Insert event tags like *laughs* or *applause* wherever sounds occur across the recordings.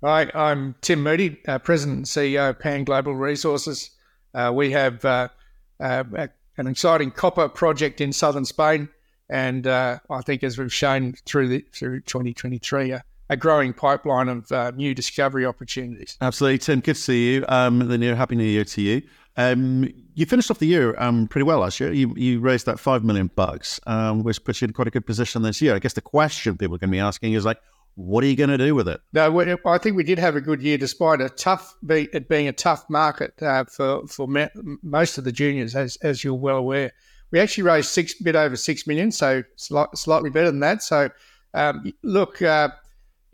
Hi, I'm Tim Moody, uh, President and CEO of Pan Global Resources. Uh, we have uh, uh an exciting copper project in southern Spain, and uh, I think, as we've shown through the, through 2023, a growing pipeline of uh, new discovery opportunities. Absolutely, Tim. Good to see you. Um, the new happy new year to you. Um, you finished off the year um, pretty well last year. You, you raised that five million bucks, um, which puts you in quite a good position this year. I guess the question people are going to be asking is like, what are you going to do with it? No, I think we did have a good year, despite a tough it being a tough market uh, for for most of the juniors, as as you're well aware. We actually raised six bit over six million, so slightly better than that. So, um, look, uh,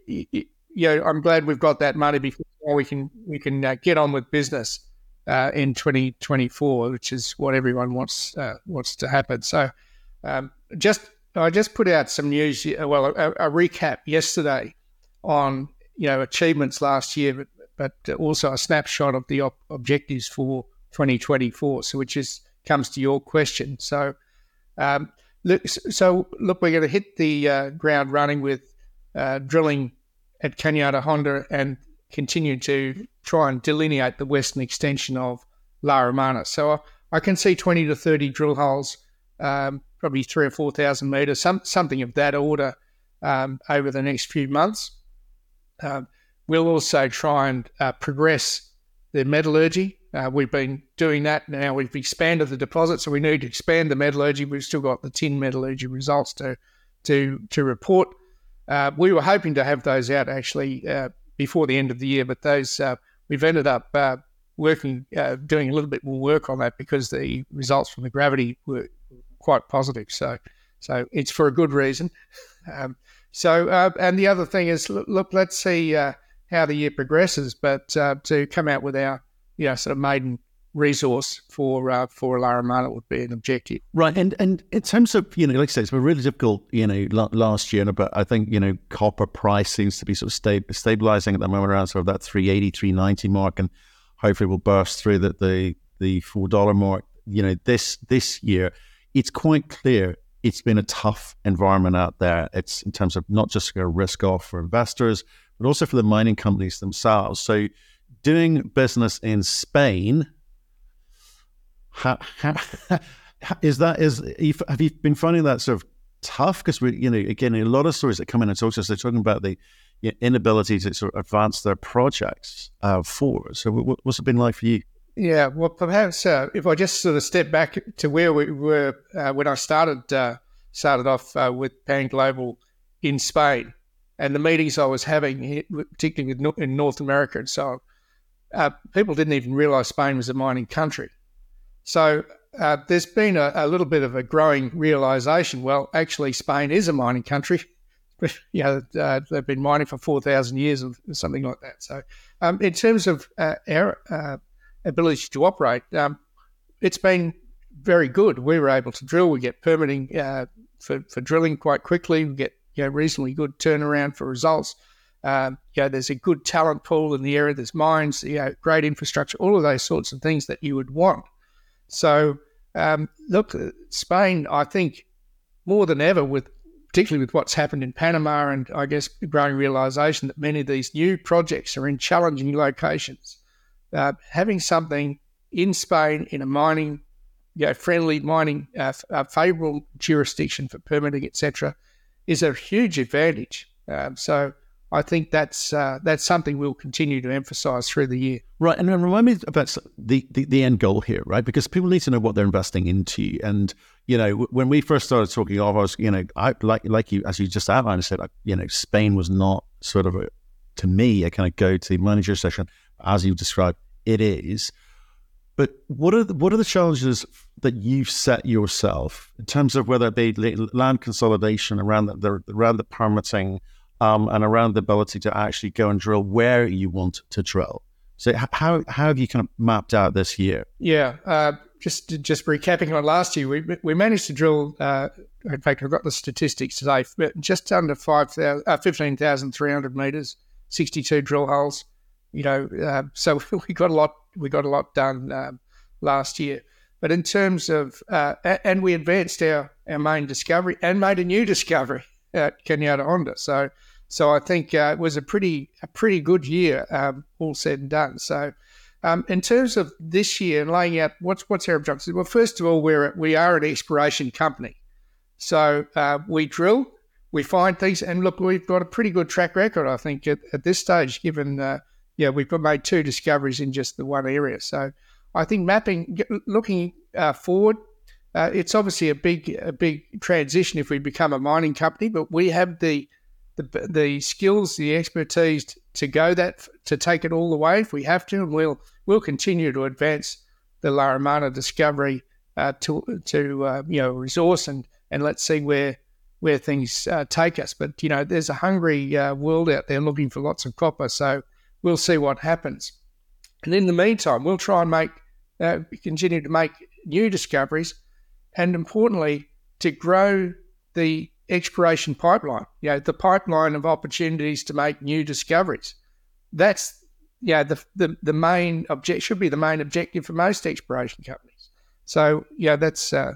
you, know, I'm glad we've got that money before we can we can uh, get on with business uh, in 2024, which is what everyone wants uh, wants to happen. So, um, just I just put out some news. Uh, well, a, a, recap yesterday on you know achievements last year, but, but also a snapshot of the op- objectives for 2024. So, which is comes to your question. So, um, look, so look, we're going to hit the uh, ground running with uh, drilling at Cañada Honda and continue to try and delineate the western extension of La Romana. So I, I can see 20 to 30 drill holes, um, probably three or 4,000 metres, some, something of that order um, over the next few months. Um, we'll also try and uh, progress the metallurgy. Uh, we've been doing that now. We've expanded the deposit, so we need to expand the metallurgy. We've still got the tin metallurgy results to to to report. Uh, we were hoping to have those out actually uh, before the end of the year, but those uh, we've ended up uh, working, doing a little bit more work on that because the results from the gravity were quite positive. So, so it's for a good reason. Um, so, uh, and the other thing is, look, look let's see uh, how the year progresses, but uh, to come out with our, you know, sort of maiden resource for uh, for La Romana would be an objective. Right, and and in terms of you know, like I said, it's been really difficult, you know, last year, but I think you know, copper price seems to be sort of sta- stabilizing at the moment around sort of that 380, 390 mark, and hopefully we'll burst through the the, the four dollar mark. You know, this this year, it's quite clear it's been a tough environment out there. It's in terms of not just a risk off for investors, but also for the mining companies themselves. So doing business in Spain is that is have you been finding that sort of tough? Because we, you know, again, a lot of stories that come in and talk to us, they're talking about the inability to sort of advance their projects uh, forward. So, what's it been like for you? Yeah, well, perhaps uh, if I just sort of step back to where we were uh, when I started uh, started off uh, with Pan Global in Spain, and the meetings I was having, particularly with, in North America and so on, uh, people didn't even realise Spain was a mining country. So uh, there's been a, a, little bit of a growing realization. Well, actually, Spain is a mining country. *laughs* you know, they've been mining for 4,000 years or something like that. So, um, in terms of our ability to operate, um, it's been very good. We were able to drill. We get permitting uh, for, for drilling quite quickly. We get you know, reasonably good turnaround for results. Um, you know, there's a good talent pool in the area. There's mines, you know, great infrastructure, all of those sorts of things that you would want so, um, look, Spain, I think more than ever, with particularly with what's happened in Panama, and I guess the growing realization that many of these new projects are in challenging locations. Uh, having something in Spain in a mining, you know, friendly mining, uh, uh, favourable jurisdiction for permitting, etc., is a huge advantage. Um, so I think that's uh, that's something we'll continue to emphasise through the year. Right, and remind me about the, the, the end goal here, right? Because people need to know what they're investing into. And you know, when we first started talking, I was, you know, I like like you as you just outlined, I said, you know, Spain was not sort of a, to me a kind of go to manager session as you described. It is. But what are the, what are the challenges that you've set yourself in terms of whether it be land consolidation around the, the around the permitting, um, and around the ability to actually go and drill where you want to drill. So how how have you kind of mapped out this year? Yeah, uh, just just recapping on last year, we we managed to drill. Uh, in fact, I've got the statistics today. Just under 5, uh, 15,300 meters, sixty two drill holes. You know, uh, so *laughs* we got a lot we got a lot done um, last year. But in terms of uh, and we advanced our our main discovery and made a new discovery *laughs* at Cañada Honda. So So I think uh, it was a pretty a pretty good year, um, all said and done. So. Um, in terms of this year and laying out what's what's our objectives, well, first of all, we're we are an exploration company, so uh, we drill, we find things, and look, we've got a pretty good track record, I think, at, at this stage, given uh, yeah, we've made two discoveries in just the one area. So I think mapping, looking uh, forward, uh, it's obviously a big a big transition if we become a mining company, but we have the the, the skills, the expertise to go that to take it all the way if we have to, and we'll we'll continue to advance the La Romana discovery uh, to to uh, you know resource and and let's see where where things uh, take us. But you know, there's a hungry uh, world out there looking for lots of copper, so we'll see what happens. And in the meantime, we'll try and make uh, continue to make new discoveries, and importantly, to grow the exploration pipeline. You know, the pipeline of opportunities to make new discoveries. That's yeah, the, the, the main object should be the main objective for most exploration companies. So yeah, that's uh,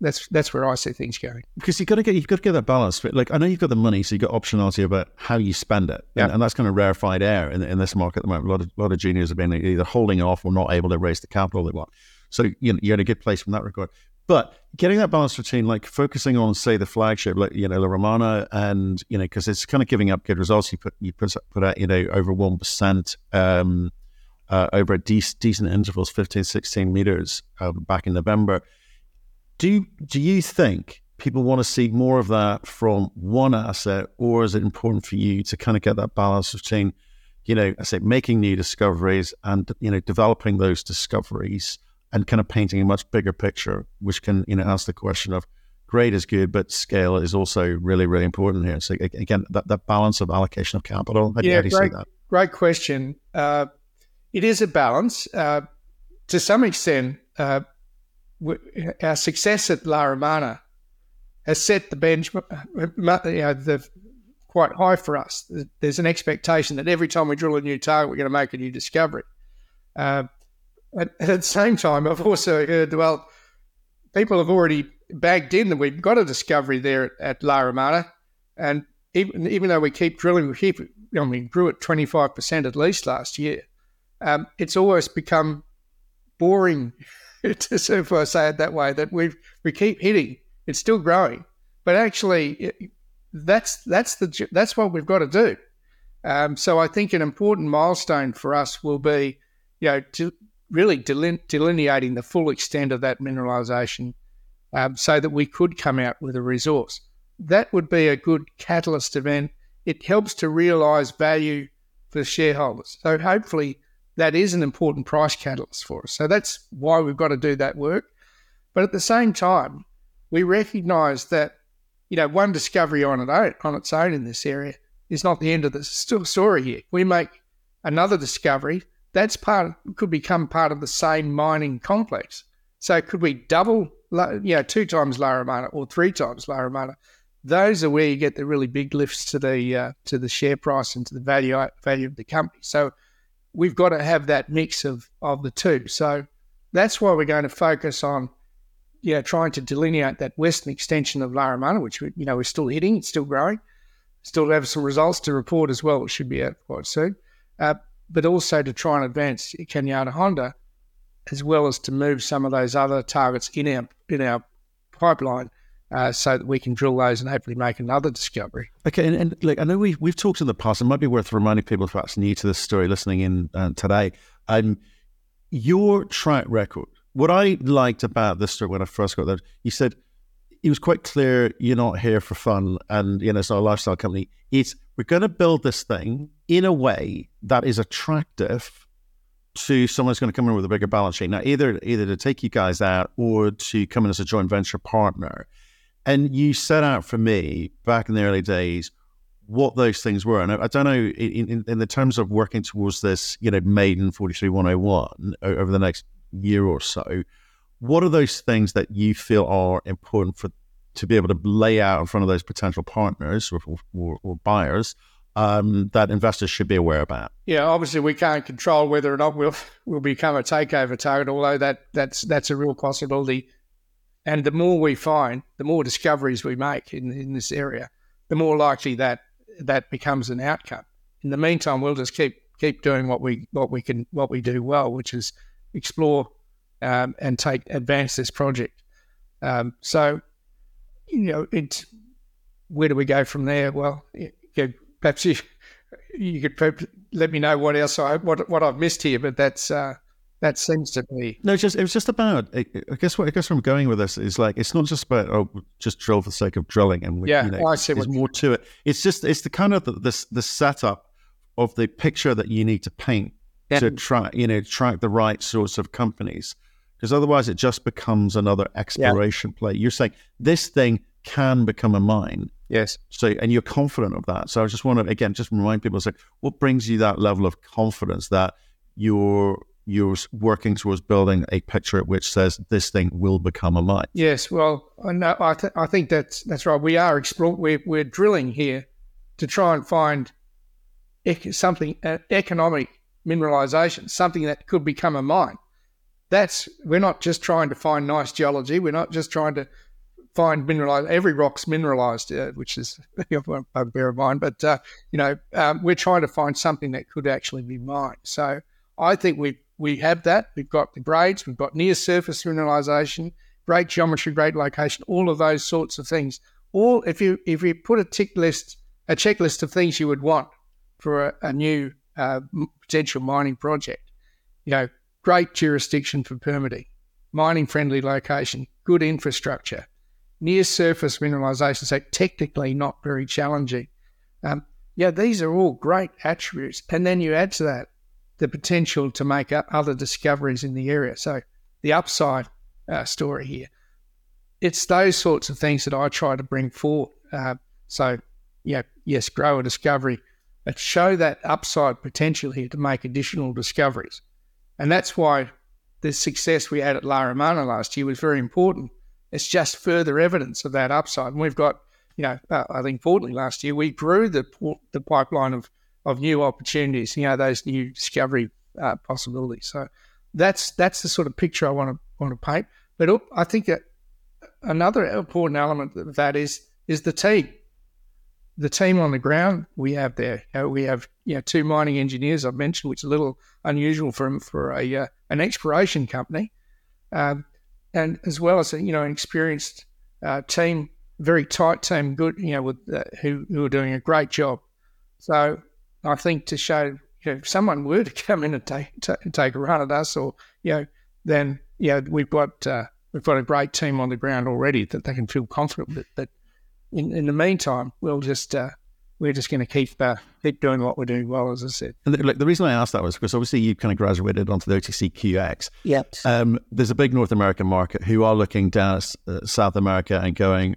that's that's where I see things going. Because you've got to get you've got to get that balance. Like I know you've got the money, so you've got optionality about how you spend it, yeah. and, and, that's kind of rarefied air in, in this market at the moment. A lot of a lot of juniors have been either holding off or not able to raise the capital they want. So you know, you're in a good place from that regard. But getting that balance between like focusing on, say, the flagship, like you know, La Romana, and you know, because it's kind of giving up good results. You put you put put out you know over one percent um, uh, over a de- decent intervals, 15, 16 meters uh, back in November. Do do you think people want to see more of that from one asset, or is it important for you to kind of get that balance between, you know, I say making new discoveries and you know developing those discoveries? and kind of painting a much bigger picture, which can you know ask the question of grade is good, but scale is also really really important here. So again, that, that balance of allocation of capital. How, yeah, how do you great, see that? Great question. Uh, it is a balance uh, to some extent. Uh, our success at La Romana has set the benchmark, uh, you know, the quite high for us. There's an expectation that every time we drill a new target, we're going to make a new discovery. Uh, at, at the same time, I've also heard, well, people have already bagged in that we've got a discovery there at, La Romana. And even, even though we keep drilling, we keep, know, we grew at 25% at least last year. Um, it's always become boring, *laughs* to, say it that way, that we we keep hitting. It's still growing. But actually, it, that's, that's, the, that's what we've got to do. Um, so I think an important milestone for us will be, you know, to really delineating the full extent of that mineralisation um, so that we could come out with a resource. That would be a good catalyst event. It helps to realise value for shareholders. So hopefully that is an important price catalyst for us. So that's why we've got to do that work. But at the same time, we recognise that you know one discovery on its own, on its own in this area is not the end of the story here. We make another discovery that's part could become part of the same mining complex. So could we double, you know, two times La or three times La? Those are where you get the really big lifts to the uh, to the share price and to the value value of the company. So we've got to have that mix of of the two. So that's why we're going to focus on, you know, trying to delineate that western extension of La Romana, which we, you know we're still hitting, it's still growing, still have some results to report as well. It should be out quite soon. Uh, but also to try and advance Cañada Honda, as well as to move some of those other targets in our in our pipeline. Uh, so that we can drill those and hopefully make another discovery. Okay, and, and I know we we've talked in the past. It might be worth reminding people perhaps new to this story, listening in uh, today. Um, your track record. What I liked about this story when I first got there, you said it was quite clear you're not here for fun, and you know it's not a lifestyle company. It's we're going to build this thing in a way that is attractive to someone who's going to come in with a bigger balance sheet. Now, either either to take you guys out or to come in as a joint venture partner. And you set out for me back in the early days what those things were. And I, I don't know in, in, in, the terms of working towards this, you know, maiden 43101 over the next year or so, what are those things that you feel are important for to be able to lay out in front of those potential partners or, or, or buyers um, that investors should be aware about? Yeah, obviously we can't control whether or not we'll we'll become a takeover target, although that that's that's a real possibility. And the more we find, the more discoveries we make in, in this area, the more likely that that becomes an outcome. In the meantime, we'll just keep keep doing what we what we can what we do well, which is explore um, and take advance this project. Um, so, you know, it. Where do we go from there? Well, perhaps you you could let me know what else I what what I've missed here, but that's uh, that seems to be no. It's just it was just about. I guess what I guess where I'm going with this is like it's not just about oh just drill for the sake of drilling, and we, yeah, you know, I see. There's more to it. It's just it's the kind of the, this the setup of the picture that you need to paint yeah. to try you know track the right sorts of companies because otherwise it just becomes another exploration yeah. play. You're saying this thing can become a mine. Yes. So, and you're confident of that. So, I just want to again just remind people: say, what brings you that level of confidence that you're you're working towards building a picture which says this thing will become a mine? Yes. Well, no, I, th- I think that's that's right. We are exploring. We're, we're drilling here to try and find ec- something uh, economic mineralization, something that could become a mine. That's we're not just trying to find nice geology. We're not just trying to find mineralized. Every rock's mineralized, uh, which is *laughs* a bugbear of mine. But uh, you know, um, we're trying to find something that could actually be mined. So I think we we have that. We've got the grades. We've got near surface mineralization, great geometry, great location, all of those sorts of things. All if you if you put a tick list, a checklist of things you would want for a, a new uh, potential mining project, you know, great jurisdiction for permitting, mining friendly location, good infrastructure, near surface mineralisation, so technically not very challenging. Um, yeah, these are all great attributes. And then you add to that the potential to make other discoveries in the area. So the upside uh, story here. It's those sorts of things that I try to bring forward. Uh, so, yeah, yes, grow a discovery, but show that upside potential here to make additional discoveries. And that's why the success we had at La Romana last year was very important. It's just further evidence of that upside. And we've got, you know, uh, I think importantly last year, we grew the, the pipeline of, of new opportunities, you know, those new discovery uh, possibilities. So that's that's the sort of picture I want to want to paint. But I think that another important element of that is is the team the team on the ground we have there, you know, we have you know two mining engineers I've mentioned, which is a little unusual for for a uh, an exploration company, um, and as well as you know an experienced uh, team, very tight team, good you know with uh, who who are doing a great job. So I think to show you know, if someone were to *laughs* come in and take t- take a run at us, or you know, then yeah, we've got uh, we've got a great team on the ground already that they can feel confident with that in, in the meantime, we'll just uh, we're just going to keep uh, keep doing what we're doing well, as I said. And the, the reason I asked that was because obviously you've kind of graduated onto the OTCQX. Yep. Um, there's a big North American market who are looking down at uh, South America and going,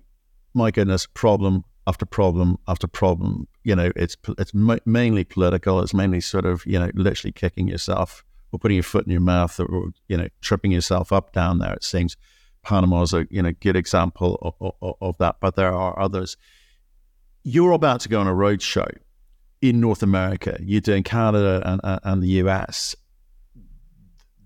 my goodness, problem after problem after problem. You know, it's it's mainly political. It's mainly sort of you know literally kicking yourself or putting your foot in your mouth or, you know tripping yourself up down there. It seems. Panama is a you know good example of, of, of, that, but there are others. You're about to go on a road show in North America. You're doing Canada and, and the US.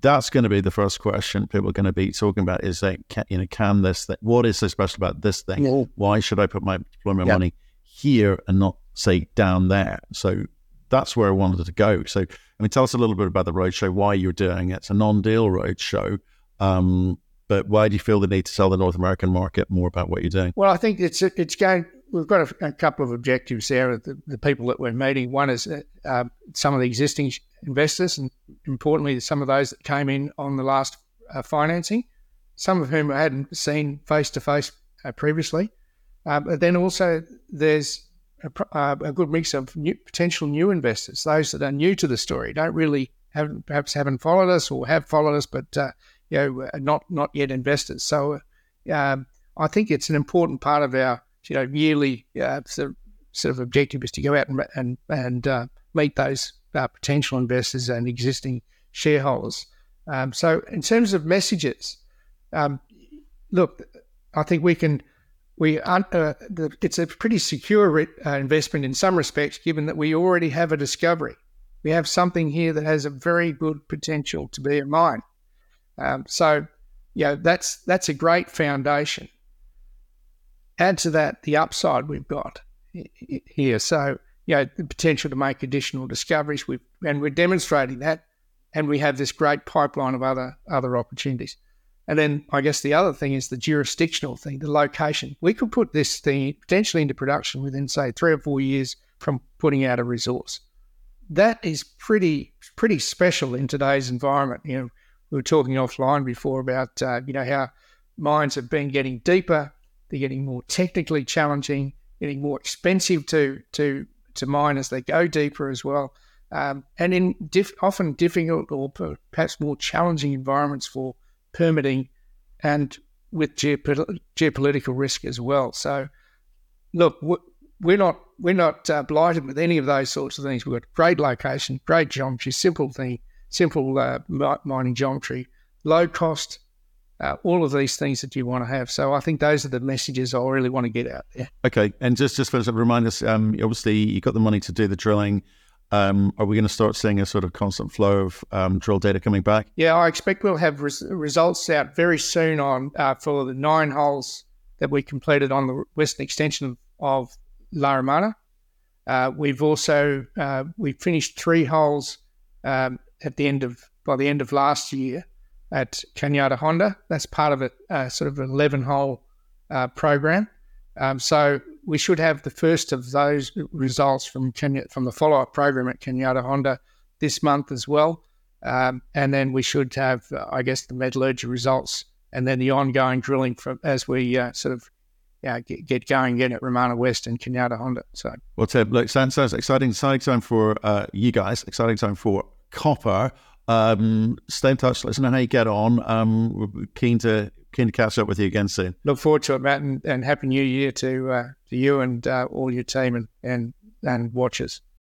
That's going to be the first question people are going to be talking about is like, can, you know, can this thing, what is so special about this thing? Yeah. Why should I put my deploy my yeah. money here and not say down there? So that's where I wanted to go. So, I mean, tell us a little bit about the roadshow, why you're doing it. It's a non-deal roadshow. Um, but why do you feel the need to sell the North American market more about what you're doing? Well, I think it's it's going. We've got a, a couple of objectives there. The, the, people that we're meeting. One is uh, uh, some of the existing investors, and importantly, some of those that came in on the last uh, financing, some of whom I hadn't seen face to face previously. Uh, but then also there's a, uh, a, good mix of new, potential new investors, those that are new to the story, don't really have perhaps haven't followed us or have followed us, but uh, you know, uh, not not yet investors. So um, I think it's an important part of our you know yearly uh, sort, of, sort of objective is to go out and and, and uh, meet those uh, potential investors and existing shareholders. Um, so in terms of messages, um, look, I think we can. We uh, the, it's a pretty secure uh, investment in some respects, given that we already have a discovery. We have something here that has a very good potential to be a mine. Um, so, yeah, that's that's a great foundation. Add to that the upside we've got here. So, you know, the potential to make additional discoveries, we and we're demonstrating that, and we have this great pipeline of other other opportunities. And then I guess the other thing is the jurisdictional thing, the location. We could put this thing potentially into production within, say, three or four years from putting out a resource. That is pretty pretty special in today's environment. You know, we were talking offline before about uh, you know how mines have been getting deeper, they're getting more technically challenging, getting more expensive to to to mine as they go deeper as well, um, and in diff- often difficult or perhaps more challenging environments for permitting and with geopol- geopolitical risk as well. So, look, we're not we're not uh, blighted with any of those sorts of things. We've got great location, great geometry, simple thing, simple uh, mining geometry, low cost, uh, all of these things that you want to have. So I think those are the messages I really want to get out there. Okay, and just just for remind us, um, obviously you got the money to do the drilling. Um, are we going to start seeing a sort of constant flow of um, drill data coming back? Yeah, I expect we'll have res- results out very soon on uh, for the nine holes that we completed on the western extension of, of La Romana. Uh, we've also uh, we finished three holes um, at the end of by the end of last year at Cañada Honda. That's part of a sort of eleven hole uh, program. Um, so we should have the first of those results from Kenya, from the follow up program at Cañada Honda this month as well. Um, and then we should have, uh, I guess, the metallurgy results and then the ongoing drilling from as we uh, sort of yeah, get, get going again at Romana West and Cañada Honda. So, well, Tim, look, sounds, sounds exciting, exciting time for uh, you guys, exciting time for copper. Um, stay in touch. Let us know how you get on. Um, we're keen to keen to catch up with you again soon. Look forward to it, Matt, and, and happy New Year to uh, to you and uh, all your team and and and watchers.